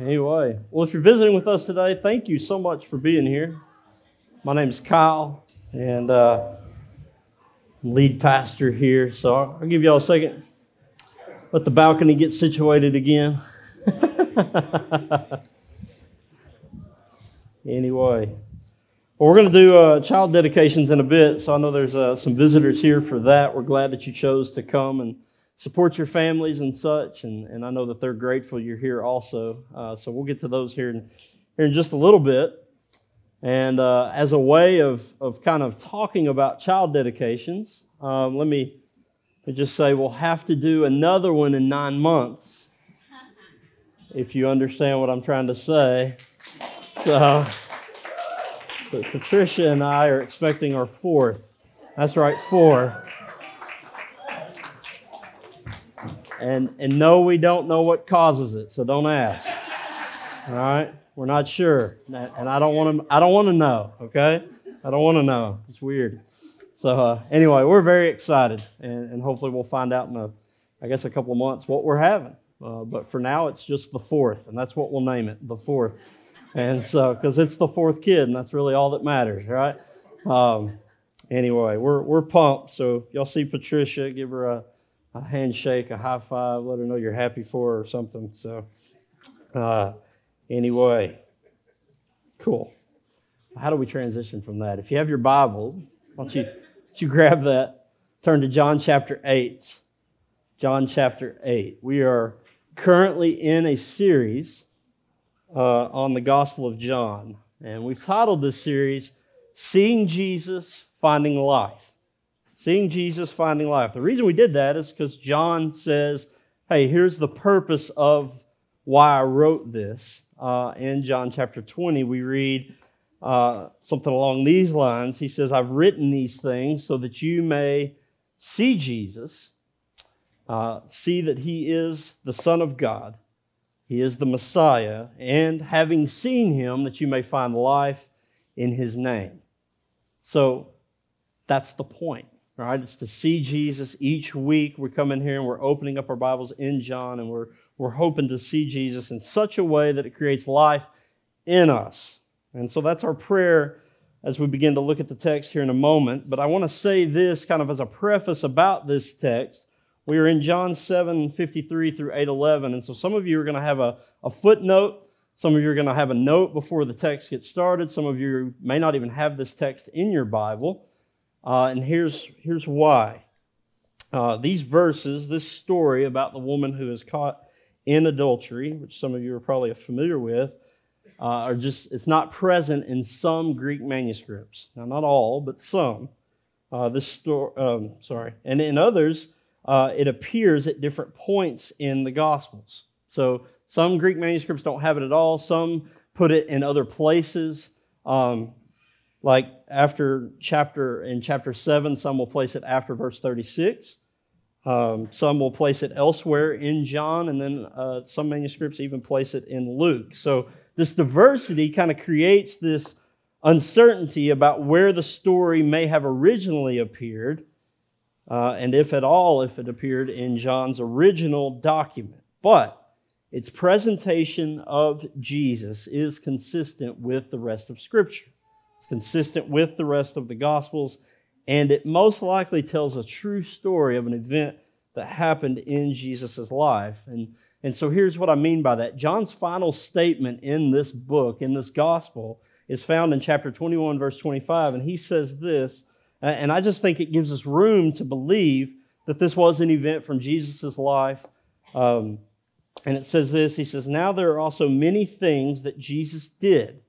Anyway, well, if you're visiting with us today, thank you so much for being here. My name is Kyle, and uh, lead pastor here. So I'll, I'll give y'all a second. Let the balcony get situated again. anyway, well, we're going to do uh, child dedications in a bit. So I know there's uh, some visitors here for that. We're glad that you chose to come and support your families and such. And, and I know that they're grateful you're here also. Uh, so we'll get to those here in, here in just a little bit. And uh, as a way of, of kind of talking about child dedications, um, let, me, just say we'll have to do another one in nine months, if you understand what I'm trying to say. So, Patricia and I are expecting our fourth. That's right, four. And, and no, we don't know what causes it, so don't ask. All right? We're not sure. And I don't want to I don't want to know, okay? I don't want to know. It's weird. So uh, anyway, we're very excited, and, and hopefully we'll find out in a, I guess, a couple of months what we're having. Uh, but for now, it's just the fourth, and that's what we'll name it, the fourth. And so, because it's the fourth kid, and that's really all that matters, right? Um, anyway, we're we're pumped. So y'all see Patricia, give her a a handshake, a high five, let her know you're happy for her or something. So, uh, anyway, cool. How do we transition from that? If you have your Bible, why don't you, don't you grab that, turn to John chapter 8. John chapter 8. We are currently in a series uh, on the Gospel of John, and we've titled this series, Seeing Jesus, Finding Life. Seeing Jesus, finding life. The reason we did that is because John says, hey, here's the purpose of why I wrote this. Uh, in John chapter 20, we read uh, something along these lines. He says, I've written these things so that you may see Jesus, uh, see that he is the Son of God, he is the Messiah, and having seen him, that you may find life in his name. So that's the point right? It's to see Jesus each week. We come in here and we're opening up our Bibles in John and we're, we're hoping to see Jesus in such a way that it creates life in us. And so that's our prayer as we begin to look at the text here in a moment. But I want to say this kind of as a preface about this text. We are in John 7 53 through 8 11. And so some of you are going to have a, a footnote. Some of you are going to have a note before the text gets started. Some of you may not even have this text in your Bible. Uh, and here's, here's why. Uh, these verses, this story about the woman who is caught in adultery, which some of you are probably familiar with, uh, are just, it's not present in some Greek manuscripts. Now, not all, but some. Uh, this story, um, sorry. And in others, uh, it appears at different points in the Gospels. So some Greek manuscripts don't have it at all. Some put it in other places. Um, like after chapter in chapter 7 some will place it after verse 36 um, some will place it elsewhere in john and then uh, some manuscripts even place it in luke. So this diversity kind of creates this uncertainty about where the story may have originally appeared uh, and if at all if it appeared in john's original document. But its presentation of jesus is consistent with the rest of scripture it's consistent with the rest of the Gospels, and it most likely tells a true story of an event that happened in Jesus' life. And, and so here's what I mean by that John's final statement in this book, in this Gospel, is found in chapter 21, verse 25. And he says this, and I just think it gives us room to believe that this was an event from Jesus' life. Um, and it says this He says, Now there are also many things that Jesus did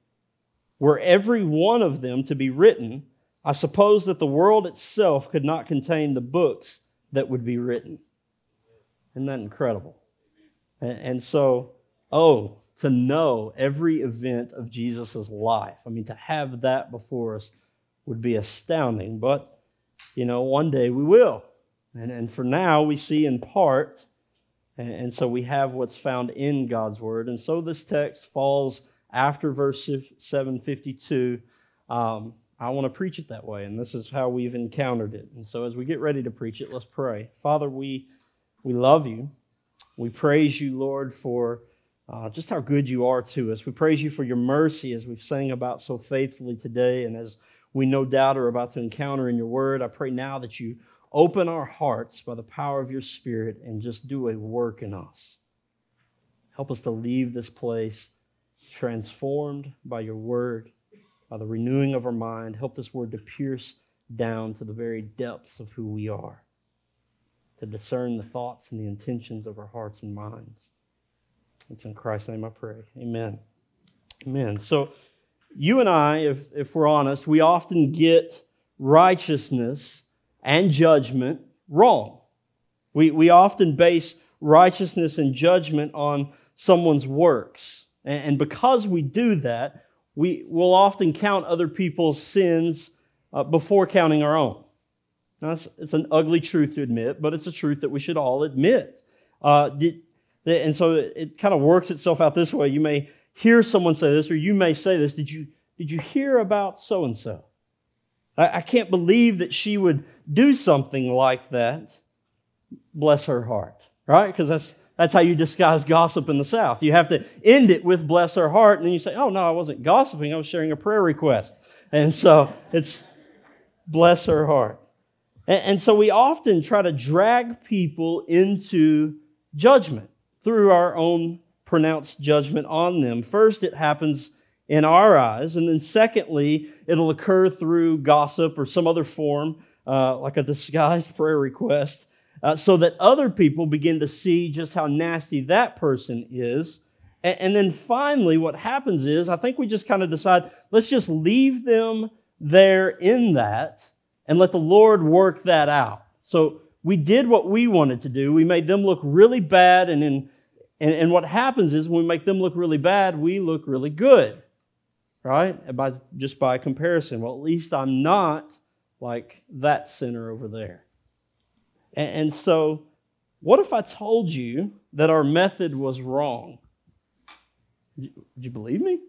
were every one of them to be written, I suppose that the world itself could not contain the books that would be written. Isn't that incredible? And, and so, oh, to know every event of Jesus' life, I mean, to have that before us would be astounding. But, you know, one day we will. And, and for now, we see in part. And, and so we have what's found in God's Word. And so this text falls after verse 752, um, I want to preach it that way, and this is how we've encountered it. And so, as we get ready to preach it, let's pray. Father, we we love you. We praise you, Lord, for uh, just how good you are to us. We praise you for your mercy as we've sang about so faithfully today, and as we no doubt are about to encounter in your word. I pray now that you open our hearts by the power of your Spirit and just do a work in us. Help us to leave this place transformed by your word, by the renewing of our mind. Help this word to pierce down to the very depths of who we are, to discern the thoughts and the intentions of our hearts and minds. It's in Christ's name I pray. Amen. Amen. So, you and I, if, if we're honest, we often get righteousness and judgment wrong. We, we often base righteousness and judgment on someone's works. And, because we do that, we will often count other people's sins uh, before counting our own. Now, it's, it's, an ugly truth to admit, but it's a truth that we should all admit. Uh, did, and so it, it kind of works itself out this way. You may hear someone say this, or you may say this. Did you, did you hear about so and so? I can't believe that she would do something like that. Bless her heart, right? Because that's, that's how you disguise gossip in the South. You have to end it with bless her heart, and then you say, oh, no, I wasn't gossiping. I was sharing a prayer request. And so it's bless her heart. And, and so we often try to drag people into judgment through our own pronounced judgment on them. First, it happens in our eyes. And then, secondly, it'll occur through gossip or some other form, uh, like a disguised prayer request, uh, so that other people begin to see just how nasty that person is. And, and then finally, what happens is I think we just kind of decide let's just leave them there in that and let the Lord work that out. So we did what we wanted to do. We made them look really bad, and in and, and what happens is when we make them look really bad, we look really good. Right? By just by comparison. Well, at least I'm not like that sinner over there. And, so, what if I told you that our method was wrong? Would you believe me?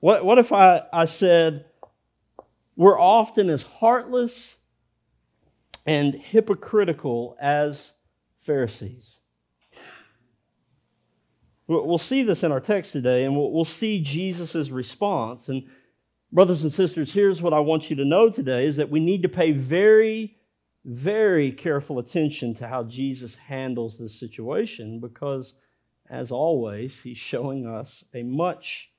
What, what if I, I said, we're often as heartless and hypocritical as Pharisees? We'll see this in our text today, and we'll see Jesus' response. And, brothers and sisters, here's what I want you to know today is that we need to pay very, very careful attention to how Jesus handles this situation because, as always, he's showing us a much,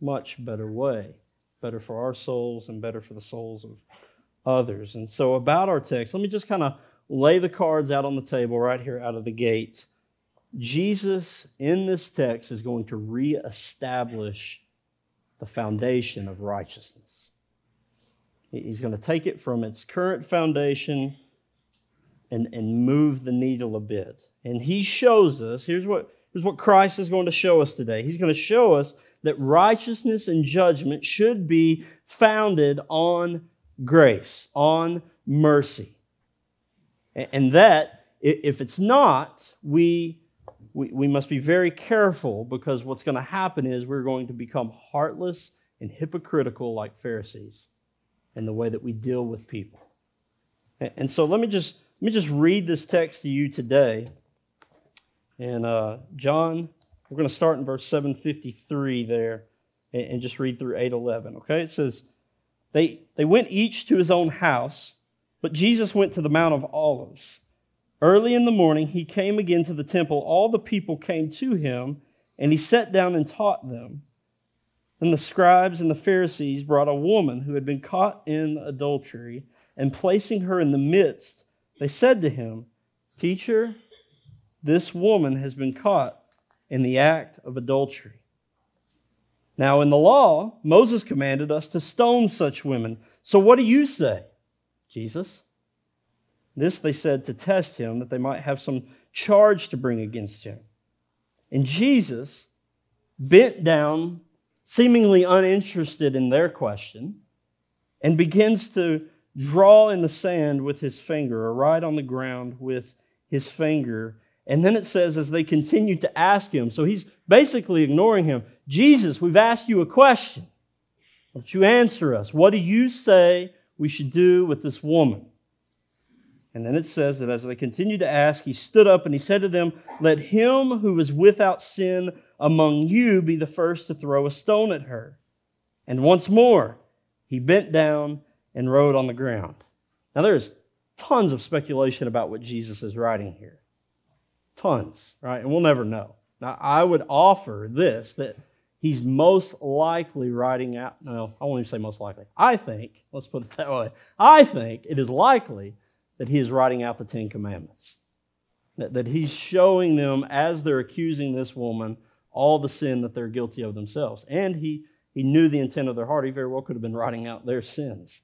much better way. Better for our souls and better for the souls of others. And so, about our text, let me just kind of lay the cards out on the table right here out of the gate. Jesus in this text is going to reestablish the foundation of righteousness. He's going to take it from its current foundation and, and move the needle a bit. And he shows us here's what, here's what Christ is going to show us today. He's going to show us that righteousness and judgment should be founded on grace, on mercy. And that, if it's not, we we, we must be very careful because what's going to happen is we're going to become heartless and hypocritical like Pharisees in the way that we deal with people. And, and so let me just let me just read this text to you today. And uh, John, we're going to start in verse 753 there and, and just read through 811. Okay, it says, they, they went each to his own house, but Jesus went to the Mount of Olives. Early in the morning, he came again to the temple. All the people came to him, and he sat down and taught them. Then the scribes and the Pharisees brought a woman who had been caught in adultery, and placing her in the midst, they said to him, Teacher, this woman has been caught in the act of adultery. Now, in the law, Moses commanded us to stone such women. So what do you say, Jesus? This they said to test him, that they might have some charge to bring against him. And Jesus bent down, seemingly uninterested in their question, and begins to draw in the sand with his finger, or write on the ground with his finger. And then it says, as they continued to ask him, so he's basically ignoring him Jesus, we've asked you a question. Won't you answer us? What do you say we should do with this woman? And then it says that as they continued to ask, he stood up and he said to them, Let him who is without sin among you be the first to throw a stone at her. And once more, he bent down and wrote on the ground. Now, there's tons of speculation about what Jesus is writing here. Tons, right? And we'll never know. Now, I would offer this that he's most likely writing out, no, I won't even say most likely. I think, let's put it that way, I think it is likely that he is writing out the Ten Commandments. That, that he's showing them as they're accusing this woman all the sin that they're guilty of themselves. And he, he knew the intent of their heart. He very well could have been writing out their sins,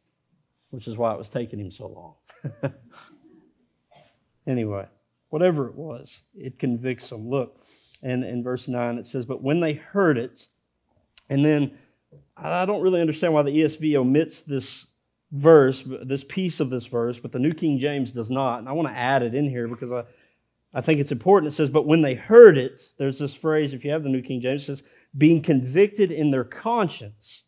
which is why it was taking him so long. anyway, whatever it was, it convicts them. Look, and in verse 9 it says, But when they heard it, and then I don't really understand why the ESV omits this verse, this piece of this verse, but the New King James does not. And I want to add it in here because I, I think it's important. It says, But when they heard it, there's this phrase, if you have the New King James, it says, being convicted in their conscience.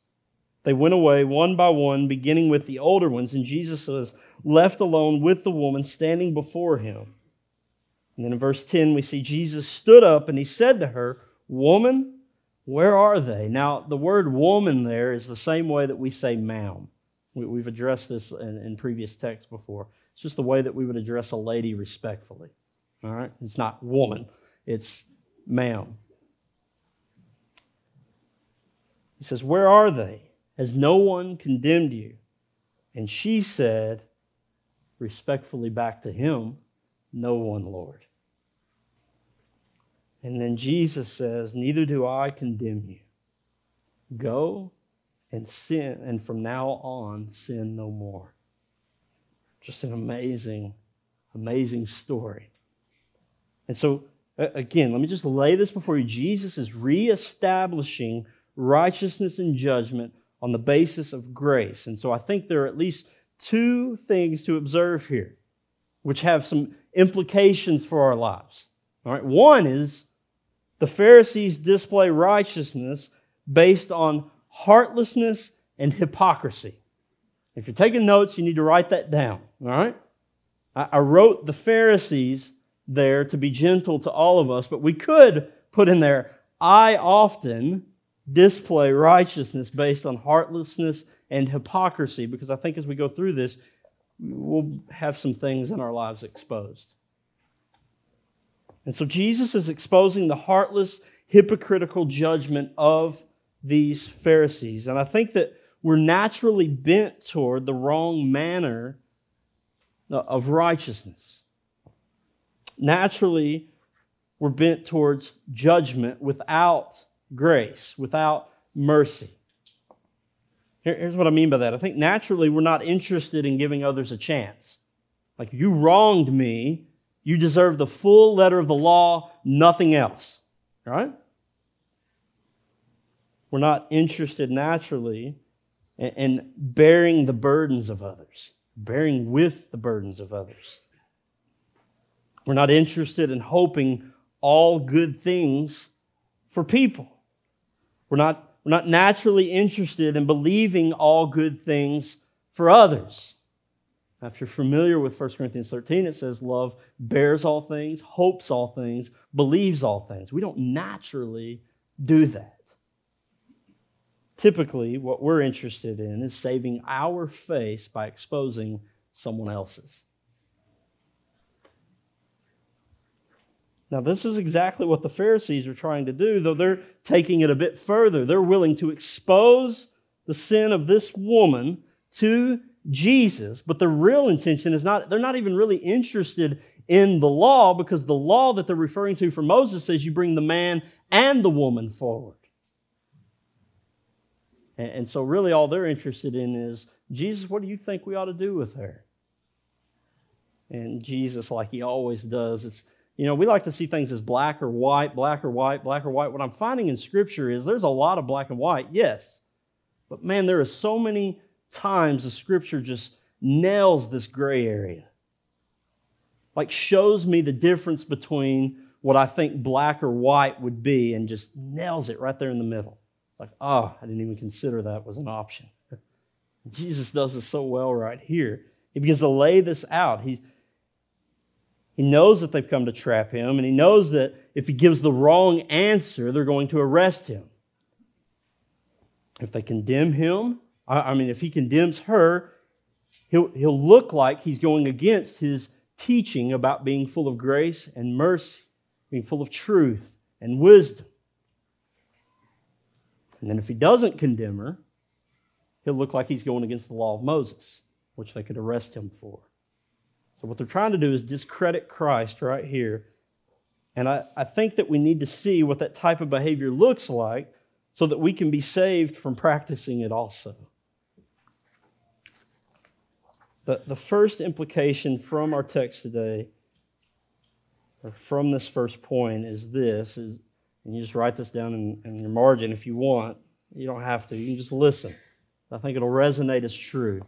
They went away one by one, beginning with the older ones, and Jesus was left alone with the woman standing before him. And then in verse 10, we see Jesus stood up and he said to her, Woman, where are they? Now, the word woman there is the same way that we say ma'am. We, have addressed this in, in previous texts before. It's just the way that we would address a lady respectfully. All right? It's not woman, it's ma'am. He says, Where are they? Has no one condemned you? And she said, respectfully back to him, No one, Lord. And then Jesus says, Neither do I condemn you. Go and sin, and from now on, sin no more. Just an amazing, amazing story. And so, again, let me just lay this before you. Jesus is reestablishing righteousness and judgment on the basis of grace. And so I think there are at least two things to observe here, which have some implications for our lives. All right, one is the Pharisees display righteousness based on heartlessness, and hypocrisy. If you're taking notes, you need to write that down, all right? I, wrote the Pharisees there to be gentle to all of us, but we could put in there, I often display righteousness based on heartlessness and hypocrisy, because I think as we go through this, we'll have some things in our lives exposed. And so Jesus is exposing the heartless, hypocritical judgment of these Pharisees. And I think that we're naturally bent toward the wrong manner uh, of righteousness. Naturally, we're bent towards judgment without grace, without mercy. Here's what I mean by that. I think naturally we're not interested in giving others a chance. Like, you wronged me, you deserve the full letter of the law, nothing else. Right? We're not interested naturally in bearing the burdens of others, bearing with the burdens of others. We're not interested in hoping all good things for people. We're not, we're not naturally interested in believing all good things for others. Now, if you're familiar with 1 Corinthians 13, it says love bears all things, hopes all things, believes all things. We don't naturally do that. Typically, what we're interested in is saving our face by exposing someone else's. Now, this is exactly what the Pharisees are trying to do, though they're taking it a bit further. They're willing to expose the sin of this woman to Jesus, but the real intention is not, they're not even really interested in the law because the law that they're referring to for Moses says you bring the man and the woman forward. And, so, really, all they're interested in is Jesus, what do you think we ought to do with her? And Jesus, like he always does, it's, you know, we like to see things as black or white, black or white, black or white. What I'm finding in Scripture is there's a lot of black and white, yes. But man, there are so many times the Scripture just nails this gray area. Like, shows me the difference between what I think black or white would be and just nails it right there in the middle. Like, oh, I didn't even consider that was an option. Jesus does this so well right here. He begins to lay this out. He's, He knows that they've come to trap him, and he knows that if he gives the wrong answer, they're going to arrest him. If they condemn him, I mean, if he condemns her, he'll, he'll look like he's going against his teaching about being full of grace and mercy, being full of truth and wisdom. And then if he doesn't condemn her, he'll look like he's going against the law of Moses, which they could arrest him for. So, what they're trying to do is discredit Christ right here. And I, I think that we need to see what that type of behavior looks like so that we can be saved from practicing it also. The, the first implication from our text today, or from this first point, is this is, and you just write this down in, in your margin if you want. You don't have to. You can just listen. I think it'll resonate as true.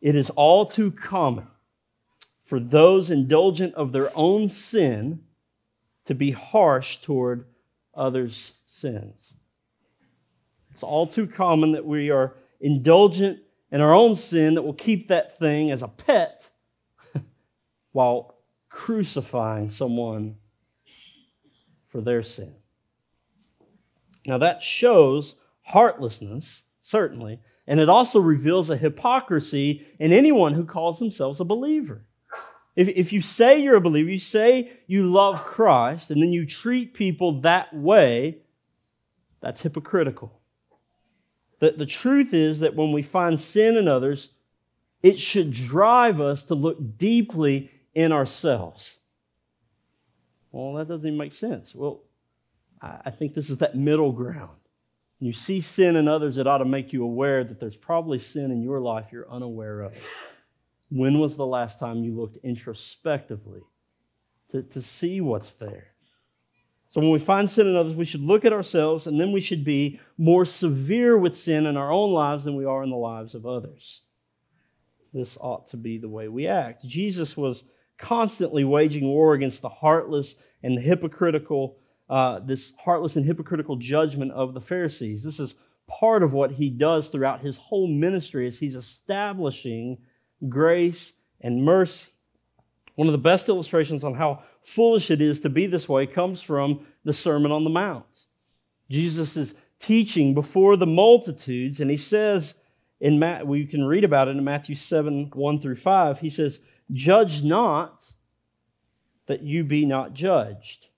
It is all too common for those indulgent of their own sin to be harsh toward others' sins. It's all too common that we are indulgent in our own sin that will keep that thing as a pet while crucifying someone for their sin. Now, that shows heartlessness, certainly, and it also reveals a hypocrisy in anyone who calls themselves a believer. If, if you say you're a believer, you say you love Christ, and then you treat people that way, that's hypocritical. The, the truth is that when we find sin in others, it should drive us to look deeply in ourselves. Well, that doesn't even make sense. Well, I think this is that middle ground. You see sin in others, it ought to make you aware that there's probably sin in your life you're unaware of. When was the last time you looked introspectively to, to see what's there? So when we find sin in others, we should look at ourselves and then we should be more severe with sin in our own lives than we are in the lives of others. This ought to be the way we act. Jesus was constantly waging war against the heartless and the hypocritical, uh, this heartless and hypocritical judgment of the Pharisees. This is part of what he does throughout his whole ministry as he's establishing grace, and mercy. One of the best illustrations on how foolish it is to be this way comes from the Sermon on the Mount. Jesus is teaching before the multitudes, and he says, in Matt, we can read about it in Matthew 7 1 through 5. He says, Judge not that you be not judged.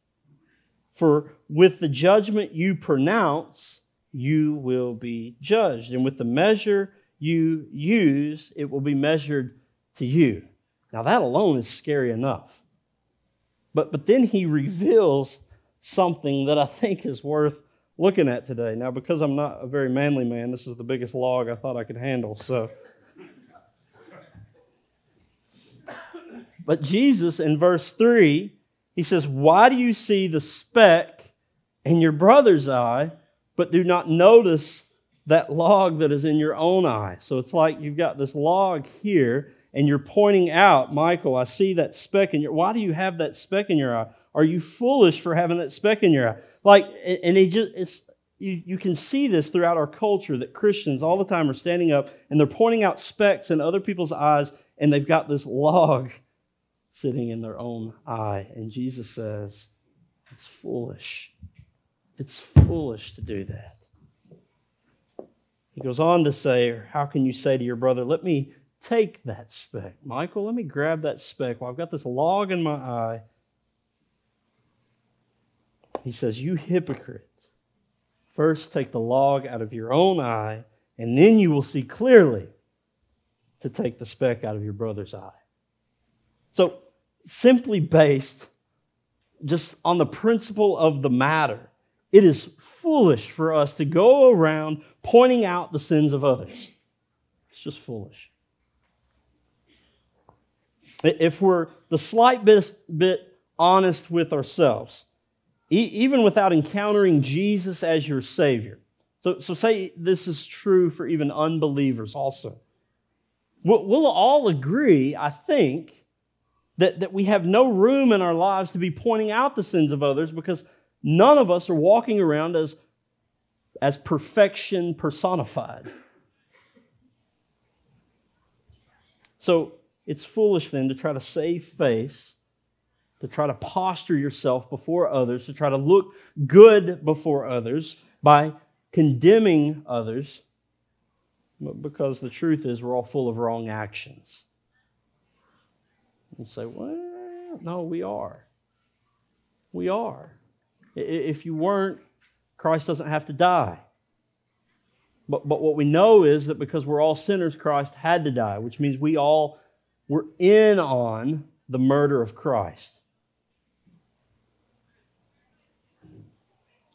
For with the judgment you pronounce, you will be judged. And with the measure you use, it will be measured to you. Now, that alone is scary enough. But, but then he reveals something that I think is worth looking at today. Now, because I'm not a very manly man, this is the biggest log I thought I could handle. So, but Jesus in verse 3, he says, Why do you see the speck in your brother's eye, but do not notice that log that is in your own eye. So it's like you've got this log here and you're pointing out, Michael, I see that speck in your why do you have that speck in your eye? Are you foolish for having that speck in your eye? Like and he just it's you, you can see this throughout our culture that Christians all the time are standing up and they're pointing out specks in other people's eyes and they've got this log sitting in their own eye. And Jesus says, it's foolish. It's foolish to do that. He goes on to say, How can you say to your brother, Let me take that speck? Michael, let me grab that speck. Well, I've got this log in my eye. He says, You hypocrite. First take the log out of your own eye, and then you will see clearly to take the speck out of your brother's eye. So, simply based just on the principle of the matter, it is foolish for us to go around pointing out the sins of others. It's just foolish. If we're the slight bit, bit honest with ourselves, e- even without encountering Jesus as your Savior, so, so say this is true for even unbelievers also. We'll, we'll all agree, I think, that, that we have no room in our lives to be pointing out the sins of others because none of us are walking around as as perfection personified. So it's foolish then to try to save face to try to posture yourself before others, to try to look good before others by condemning others, because the truth is we're all full of wrong actions. You say, well, no, we are. We are. If you weren't, Christ doesn't have to die. But, but what we know is that because we're all sinners, Christ had to die, which means we all were in on the murder of Christ.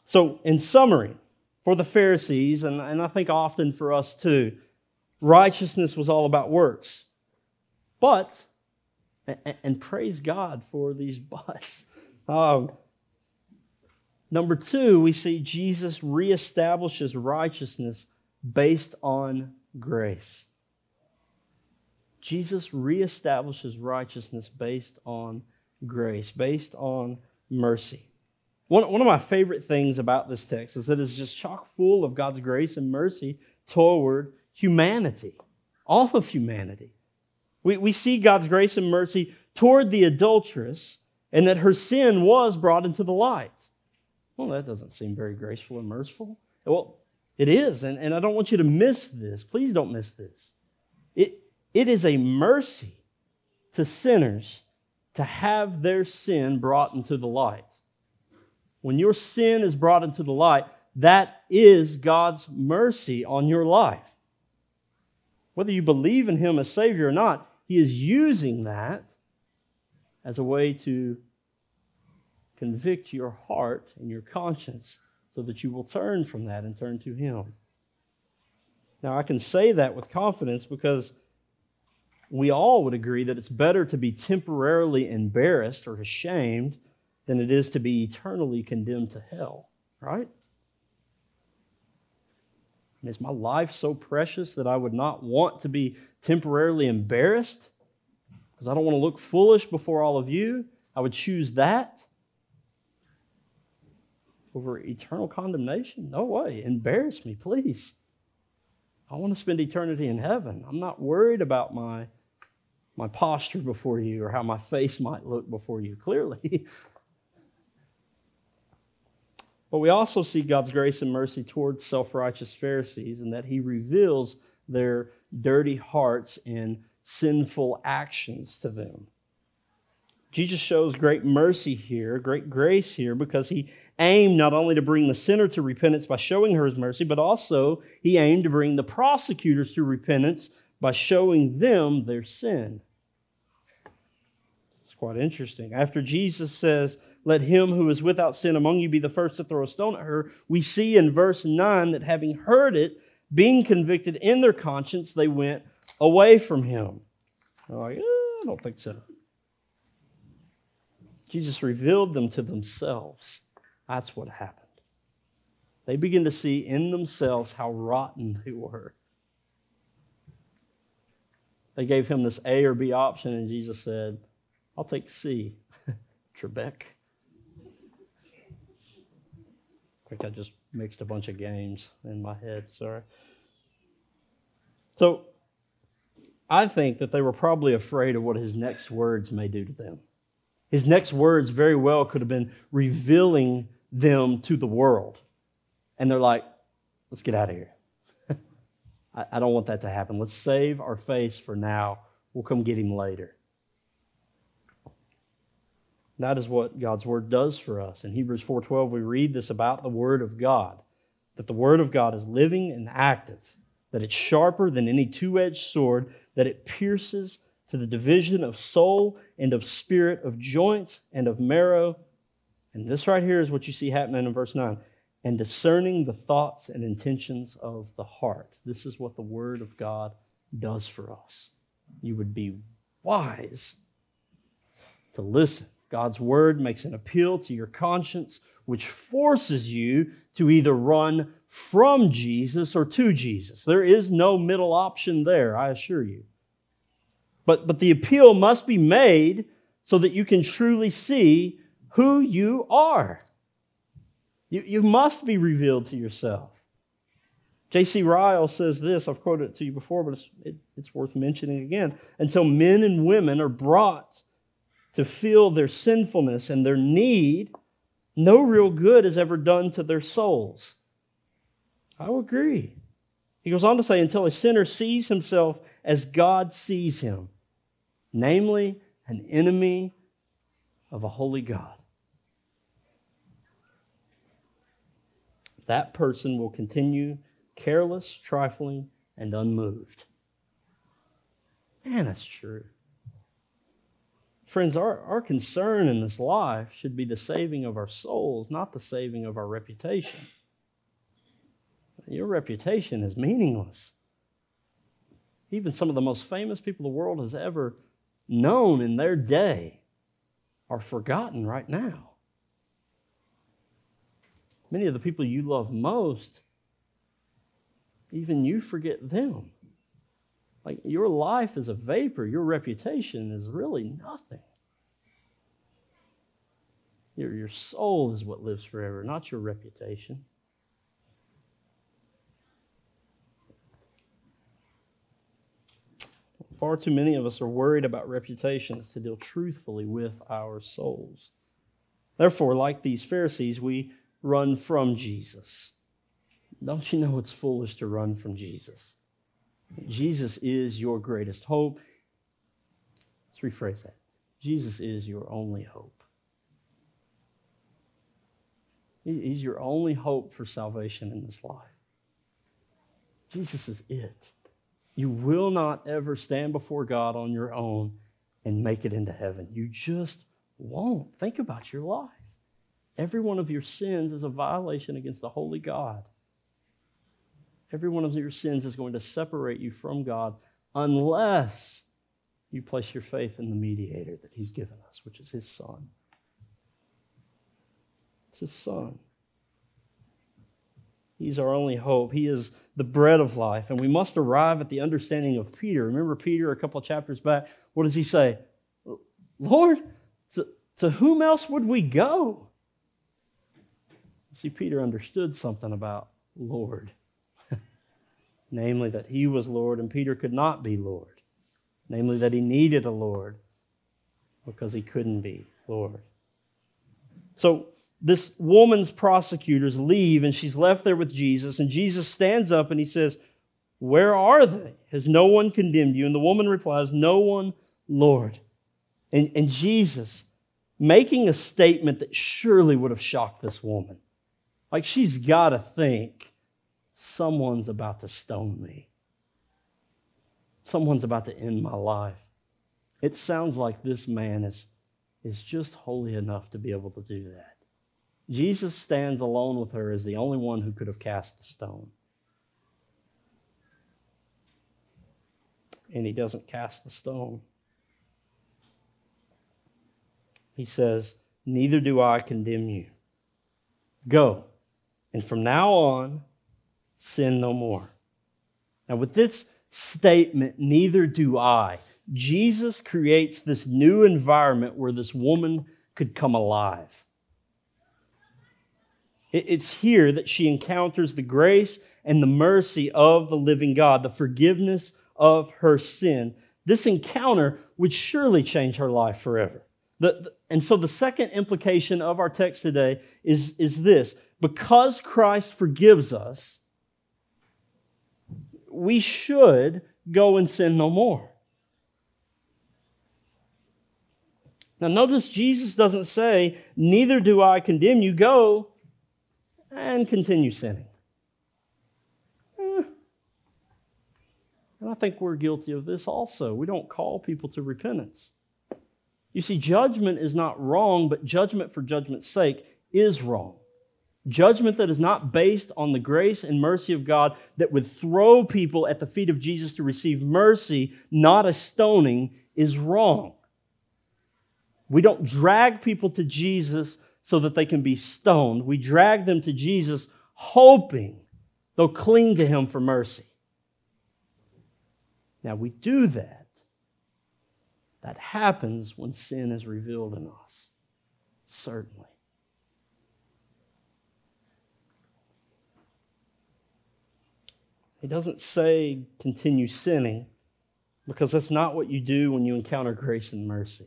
So, in summary, for the Pharisees, and, and I think often for us too, righteousness was all about works. But, and, and praise God for these buts. Um, number two, we see Jesus reestablishes righteousness based on grace. Jesus reestablishes righteousness based on grace, based on mercy. One, one of my favorite things about this text is that it's just chock full of God's grace and mercy toward humanity, all of humanity. We, we see God's grace and mercy toward the adulteress and that her sin was brought into the light. Well, that doesn't seem very graceful and merciful. Well, it is, and, and I don't want you to miss this. Please don't miss this. It, it is a mercy to sinners to have their sin brought into the light. When your sin is brought into the light, that is God's mercy on your life. Whether you believe in Him as Savior or not, He is using that as a way to convict your heart and your conscience so that you will turn from that and turn to Him. Now, I can say that with confidence because we all would agree that it's better to be temporarily embarrassed or ashamed than it is to be eternally condemned to hell, right? And is my life so precious that I would not want to be temporarily embarrassed? Because I don't want to look foolish before all of you. I would choose that over eternal condemnation? No way. Embarrass me, please. I want to spend eternity in heaven. I'm not worried about my, my posture before you or how my face might look before you, clearly. but we also see God's grace and mercy towards self righteous Pharisees and that He reveals their dirty hearts and sinful actions to them. Jesus shows great mercy here, great grace here, because he aimed not only to bring the sinner to repentance by showing her his mercy, but also he aimed to bring the prosecutors to repentance by showing them their sin. It's quite interesting. After Jesus says, Let him who is without sin among you be the first to throw a stone at her, we see in verse 9 that having heard it, being convicted in their conscience, they went away from him. Like, eh, I don't think so. Jesus revealed them to themselves. That's what happened. They begin to see in themselves how rotten they were. They gave him this A or B option, and Jesus said, I'll take C. Trebek. I think I just mixed a bunch of games in my head, sorry. So I think that they were probably afraid of what his next words may do to them. His next words very well could have been revealing them to the world. And they're like, let's get out of here. I, I don't want that to happen. Let's save our face for now. We'll come get him later. That is what God's word does for us. In Hebrews 4:12 we read this about the word of God, that the word of God is living and active, that it's sharper than any two-edged sword, that it pierces to the division of soul and of spirit, of joints and of marrow. And this right here is what you see happening in verse 9 and discerning the thoughts and intentions of the heart. This is what the Word of God does for us. You would be wise to listen. God's Word makes an appeal to your conscience, which forces you to either run from Jesus or to Jesus. There is no middle option there, I assure you. But, but the appeal must be made so that you can truly see who you are. You, you must be revealed to yourself. J.C. Ryle says this, I've quoted it to you before, but it's, it, it's worth mentioning again. Until men and women are brought to feel their sinfulness and their need, no real good is ever done to their souls. I agree. He goes on to say, until a sinner sees himself as God sees him, namely an enemy of a holy God. That person will continue careless, trifling, and unmoved. Man, that's true. Friends, our, our concern in this life should be the saving of our souls, not the saving of our reputation. Your reputation is meaningless. Even some of the most famous people the world has ever known in their day are forgotten right now. Many of the people you love most, even you forget them. Like your life is a vapor, your reputation is really nothing. Your, your soul is what lives forever, not your reputation. Far too many of us are worried about reputations to deal truthfully with our souls. Therefore, like these Pharisees, we run from Jesus. Don't you know it's foolish to run from Jesus? Jesus is your greatest hope. Let's rephrase that. Jesus is your only hope. He's your only hope for salvation in this life. Jesus is it. You will not ever stand before God on your own and make it into heaven. You just won't. Think about your life. Every one of your sins is a violation against the holy God. Every one of your sins is going to separate you from God unless you place your faith in the mediator that He's given us, which is His Son. It's His Son. He's our only hope. He is the bread of life. And we must arrive at the understanding of Peter. Remember Peter a couple chapters back? What does he say? Lord, to, to whom else would we go? See, Peter understood something about Lord, namely that he was Lord and Peter could not be Lord, namely that he needed a Lord because he couldn't be Lord. So, this woman's prosecutors leave and she's left there with Jesus. And Jesus stands up and he says, Where are they? Has no one condemned you? And the woman replies, No one, Lord. And, and Jesus, making a statement that surely would have shocked this woman, like she's got to think, someone's about to stone me. Someone's about to end my life. It sounds like this man is, is just holy enough to be able to do that. Jesus stands alone with her as the only one who could have cast the stone. And he doesn't cast the stone. He says, Neither do I condemn you. Go, and from now on, sin no more. Now, with this statement, neither do I, Jesus creates this new environment where this woman could come alive. It's here that she encounters the grace and the mercy of the living God, the forgiveness of her sin. This encounter would surely change her life forever. The, the, and so the second implication of our text today is, is this because Christ forgives us, we should go and sin no more. Now, notice Jesus doesn't say, Neither do I condemn you. Go and continue sinning. Eh. And I think we're guilty of this also. We don't call people to repentance. You see, judgment is not wrong, but judgment for judgment's sake is wrong. Judgment that is not based on the grace and mercy of God that would throw people at the feet of Jesus to receive mercy, not a stoning, is wrong. We don't drag people to Jesus so that they can be stoned. We drag them to Jesus hoping they'll cling to him for mercy. Now, we do that. That happens when sin is revealed in us. Certainly. He doesn't say continue sinning because that's not what you do when you encounter grace and mercy.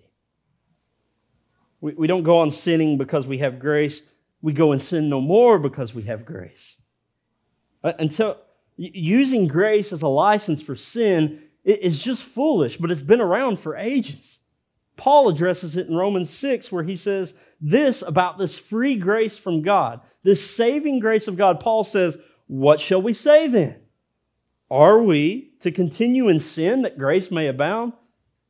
We, we don't go on sinning because we have grace. We go and sin no more because we have grace. Uh, and so using grace as a license for sin is just foolish, but it's been around for ages. Paul addresses it in Romans 6, where he says this about this free grace from God, this saving grace of God. Paul says, What shall we say then? Are we to continue in sin that grace may abound?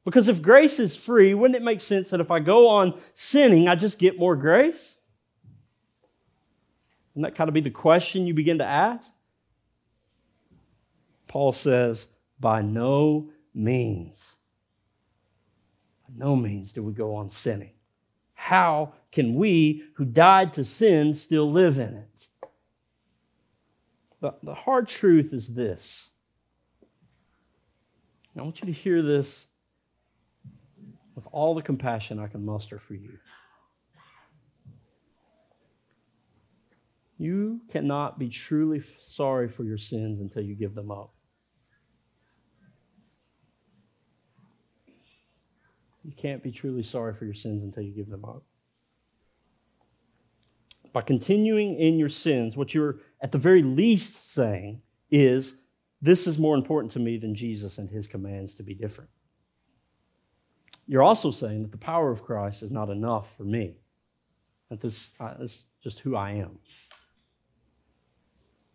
Because if grace is free, wouldn't it make sense that if I go on sinning, I just get more grace? Wouldn't that kind of be the question you begin to ask? Paul says, by no means. By no means do we go on sinning. How can we who died to sin still live in it? The, the hard truth is this. I want you to hear this with all the compassion I can muster for you. You cannot be truly sorry for your sins until you give them up. You can't be truly sorry for your sins until you give them up. By continuing in your sins, what you're at the very least saying is, This is more important to me than Jesus and his commands to be different. You're also saying that the power of Christ is not enough for me, that this, is just who I am.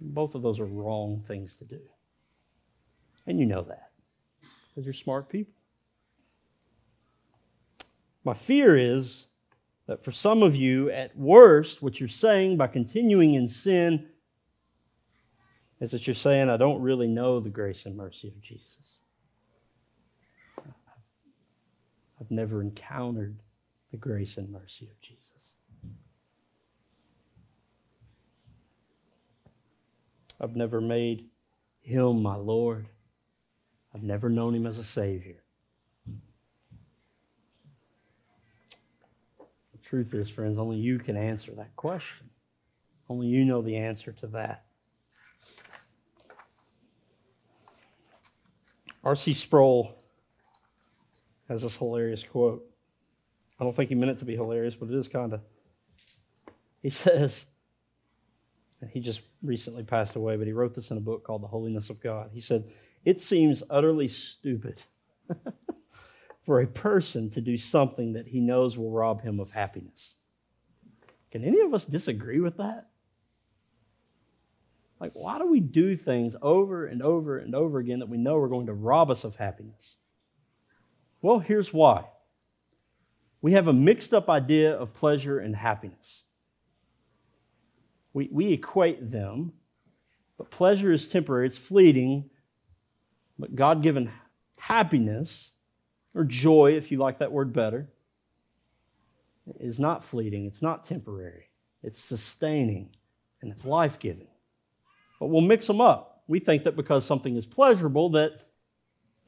Both of those are wrong things to do. And you know that because you're smart people. My fear is that for some of you, at worst, what you're saying by continuing in sin is that you're saying, I don't really know the grace and mercy of Jesus. I've never encountered the grace and mercy of Jesus. I've never made him my Lord. I've never known him as a Savior. The truth is, friends, only you can answer that question. Only you know the answer to that. R.C. Sproul has this hilarious quote. I don't think he meant it to be hilarious, but it is kind of. He says, and he just recently passed away, but he wrote this in a book called The Holiness of God. He said, It seems utterly stupid for a person to do something that he knows will rob him of happiness. Can any of us disagree with that? Like, why do we do things over and over and over again that we know are going to rob us of happiness? Well, here's why we have a mixed up idea of pleasure and happiness. We, we equate them, but pleasure is temporary, it's fleeting, but God given happiness, or joy, if you like that word better, is not fleeting, it's not temporary, it's sustaining, and it's life giving. But we'll mix them up. We think that because something is pleasurable, that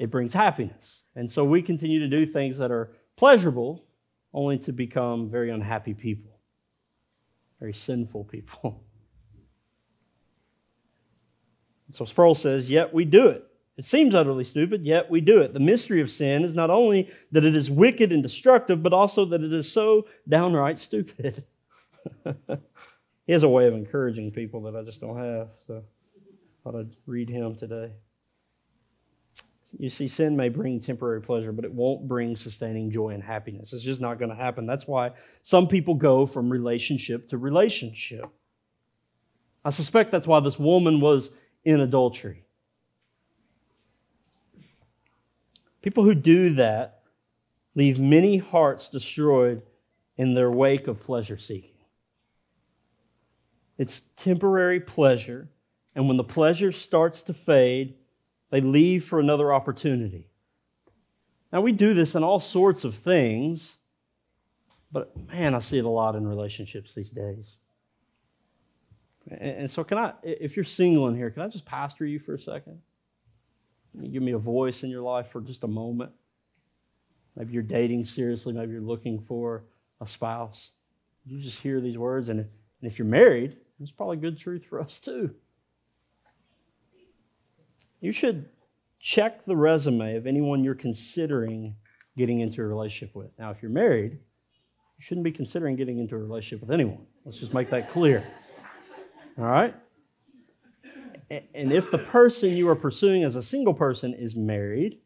it brings happiness. And so we continue to do things that are pleasurable only to become very unhappy people, very sinful people. so Sproul says, Yet we do it. It seems utterly stupid, yet we do it. The mystery of sin is not only that it is wicked and destructive, but also that it is so downright stupid. he has a way of encouraging people that I just don't have, so I thought I'd read him today. You see, sin may bring temporary pleasure, but it won't bring sustaining joy and happiness. It's just not going to happen. That's why some people go from relationship to relationship. I suspect that's why this woman was in adultery. People who do that leave many hearts destroyed in their wake of pleasure seeking. It's temporary pleasure, and when the pleasure starts to fade, they leave for another opportunity. Now, we do this in all sorts of things, but man, I see it a lot in relationships these days. And so, can I, if you're single in here, can I just pastor you for a second? Can you give me a voice in your life for just a moment? Maybe you're dating seriously, maybe you're looking for a spouse. You just hear these words, and if you're married, it's probably good truth for us too. You should check the resume of anyone you're considering getting into a relationship with. Now, if you're married, you shouldn't be considering getting into a relationship with anyone. Let's just make that clear. All right? And if the person you are pursuing as a single person is married,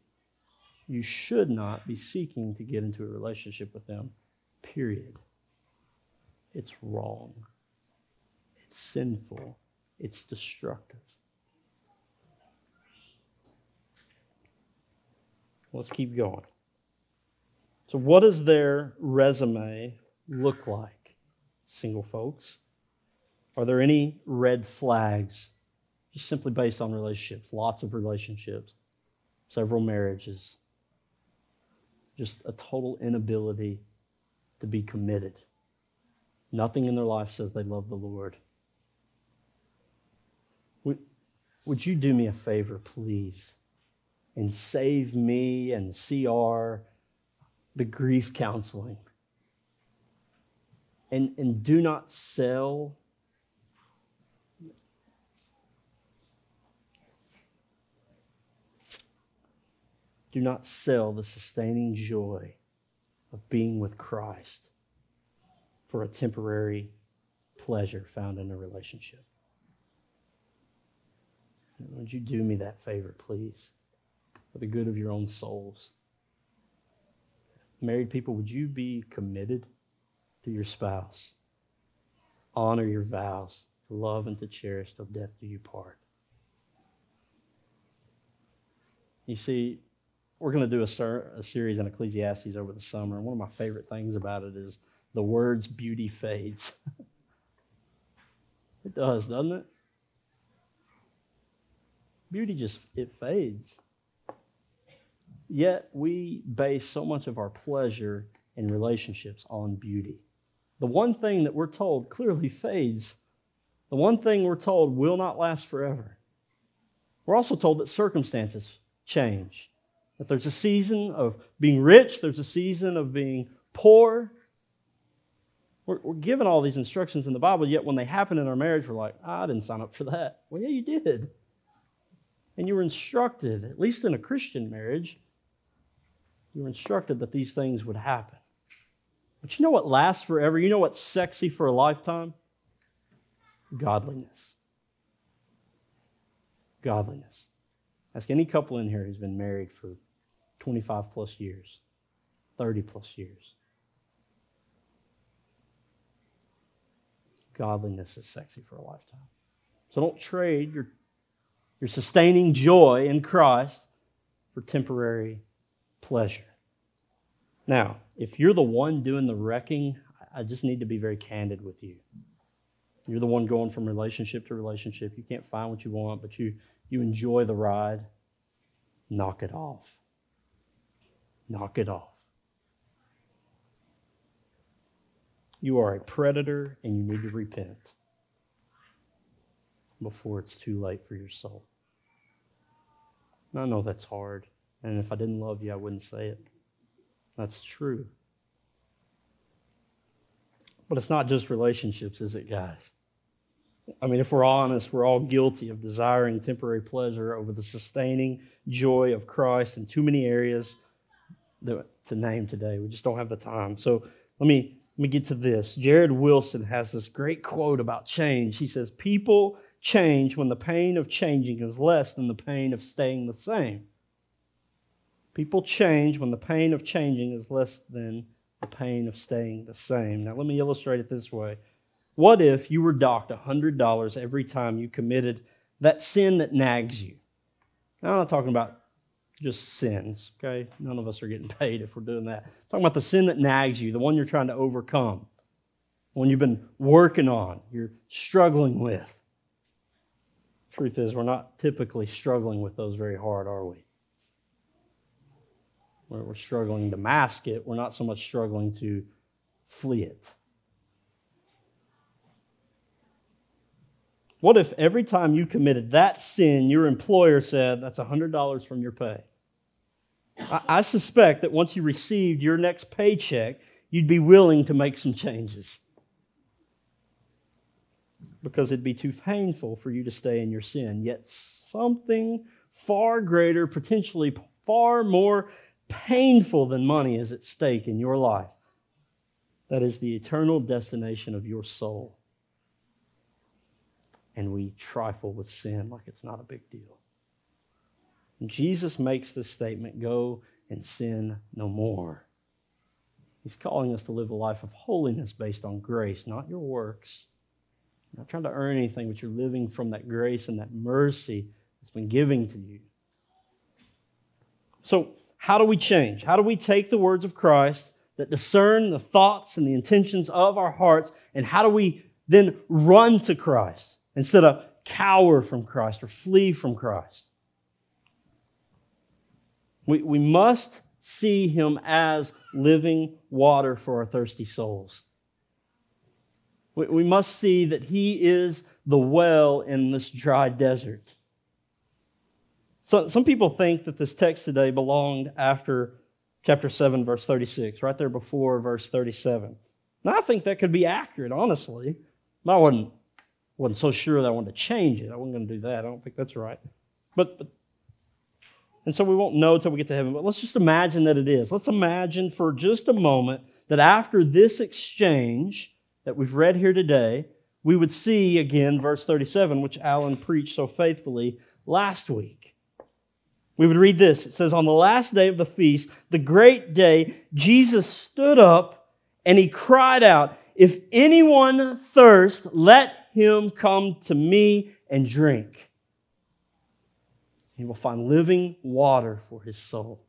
you should not be seeking to get into a relationship with them, period. It's wrong. It's sinful. It's destructive. Let's keep going. So, what does their resume look like, single folks? Are there any red flags just simply based on relationships? Lots of relationships, several marriages, just a total inability to be committed. Nothing in their life says they love the Lord. Would, would you do me a favor, please, and save me and CR the grief counseling? And, and do not sell do not sell the sustaining joy of being with Christ for a temporary pleasure found in a relationship. Would you do me that favor, please, for the good of your own souls? Married people, would you be committed to your spouse? Honor your vows to love and to cherish till death do you part. You see, we're going to do a, ser- a series on Ecclesiastes over the summer. And one of my favorite things about it is the words beauty fades. it does, doesn't it? Beauty just, it fades. Yet we base so much of our pleasure in relationships on beauty. The one thing that we're told clearly fades. The one thing we're told will not last forever. We're also told that circumstances change. That there's a season of being rich, there's a season of being poor. We're, we're given all these instructions in the Bible, yet when they happen in our marriage, we're like, I didn't sign up for that. Well, yeah, you did. And you were instructed, at least in a Christian marriage, you were instructed that these things would happen. But you know what lasts forever? You know what's sexy for a lifetime? Godliness. Godliness. Ask any couple in here who's been married for 25 plus years, 30 plus years. Godliness is sexy for a lifetime. So don't trade your, your sustaining joy in Christ for temporary pleasure. Now, if you're the one doing the wrecking, I just need to be very candid with you. You're the one going from relationship to relationship. You can't find what you want, but you, you enjoy the ride. Knock it off. Knock it off. You are a predator and you need to repent before it's too late for your soul. I know that's hard. And if I didn't love you, I wouldn't say it. That's true. But it's not just relationships, is it, guys? I mean, if we're honest, we're all guilty of desiring temporary pleasure over the sustaining joy of Christ in too many areas to name today. We just don't have the time. So let me let me get to this. Jared Wilson has this great quote about change. He says, "People change when the pain of changing is less than the pain of staying the same." People change when the pain of changing is less than the pain of staying the same. Now, let me illustrate it this way. What if you were docked $100 every time you committed that sin that nags you? Now, I'm not talking about just sins, okay? None of us are getting paid if we're doing that. I'm talking about the sin that nags you, the one you're trying to overcome, the one you've been working on, you're struggling with. Truth is, we're not typically struggling with those very hard, are we? We're struggling to mask it, we're not so much struggling to flee it. What if every time you committed that sin, your employer said, That's $100 from your pay? I, I suspect that once you received your next paycheck, you'd be willing to make some changes because it'd be too painful for you to stay in your sin. Yet something far greater, potentially far more painful than money is at stake in your life. That is the eternal destination of your soul. And we trifle with sin like it's not a big deal. And Jesus makes this statement go and sin no more. He's calling us to live a life of holiness based on grace, not your works. You're not trying to earn anything, but you're living from that grace and that mercy that's been given to you. So, how do we change? How do we take the words of Christ that discern the thoughts and the intentions of our hearts, and how do we then run to Christ instead of cower from Christ or flee from Christ? We, we must see him as living water for our thirsty souls. We, we must see that he is the well in this dry desert. So, some people think that this text today belonged after chapter 7, verse 36, right there before verse 37. Now, I think that could be accurate, honestly. I wasn't, wasn't so sure that I wanted to change it. I wasn't going to do that. I don't think that's right. But, but and so we won't know until we get to heaven, but let's just imagine that it is. Let's imagine for just a moment that after this exchange that we've read here today, we would see again verse 37, which Alan preached so faithfully last week. We would read this. It says, On the last day of the feast, the great day, Jesus stood up and he cried out, If anyone thirst, let him come to me and drink. He will find living water for his soul.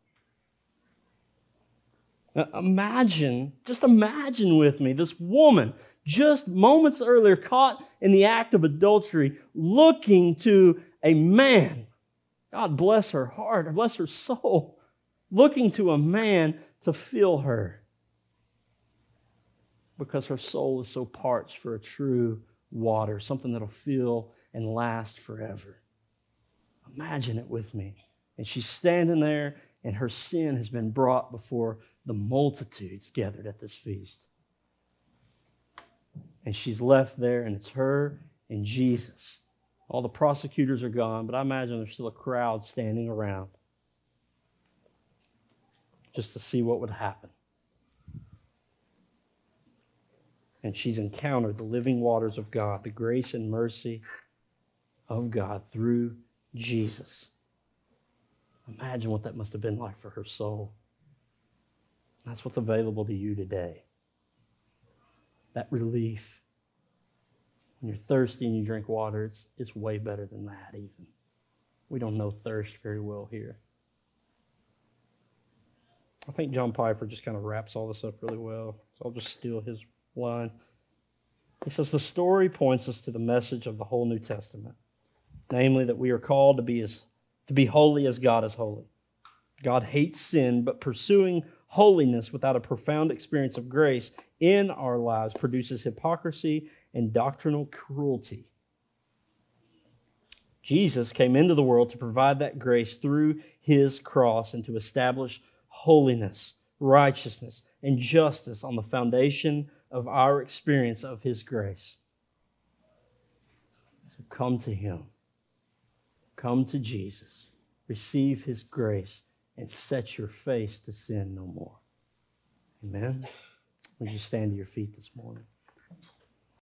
Now, imagine, just imagine with me, this woman just moments earlier caught in the act of adultery looking to a man. God bless her heart, bless her soul, looking to a man to fill her because her soul is so parched for a true water, something that'll fill and last forever. Imagine it with me. And she's standing there, and her sin has been brought before the multitudes gathered at this feast. And she's left there, and it's her and Jesus. All the prosecutors are gone, but I imagine there's still a crowd standing around just to see what would happen. And she's encountered the living waters of God, the grace and mercy of God through Jesus. Imagine what that must have been like for her soul. That's what's available to you today. That relief. When you're thirsty and you drink water, it's, it's way better than that, even. We don't know thirst very well here. I think John Piper just kind of wraps all this up really well. So I'll just steal his line. He says, The story points us to the message of the whole New Testament namely that we are called to be as to be holy as God is holy. God hates sin, but pursuing holiness without a profound experience of grace in our lives produces hypocrisy and doctrinal cruelty. Jesus came into the world to provide that grace through his cross and to establish holiness, righteousness, and justice on the foundation of our experience of his grace. So come to him. Come to Jesus, receive his grace, and set your face to sin no more. Amen. Would you stand to your feet this morning?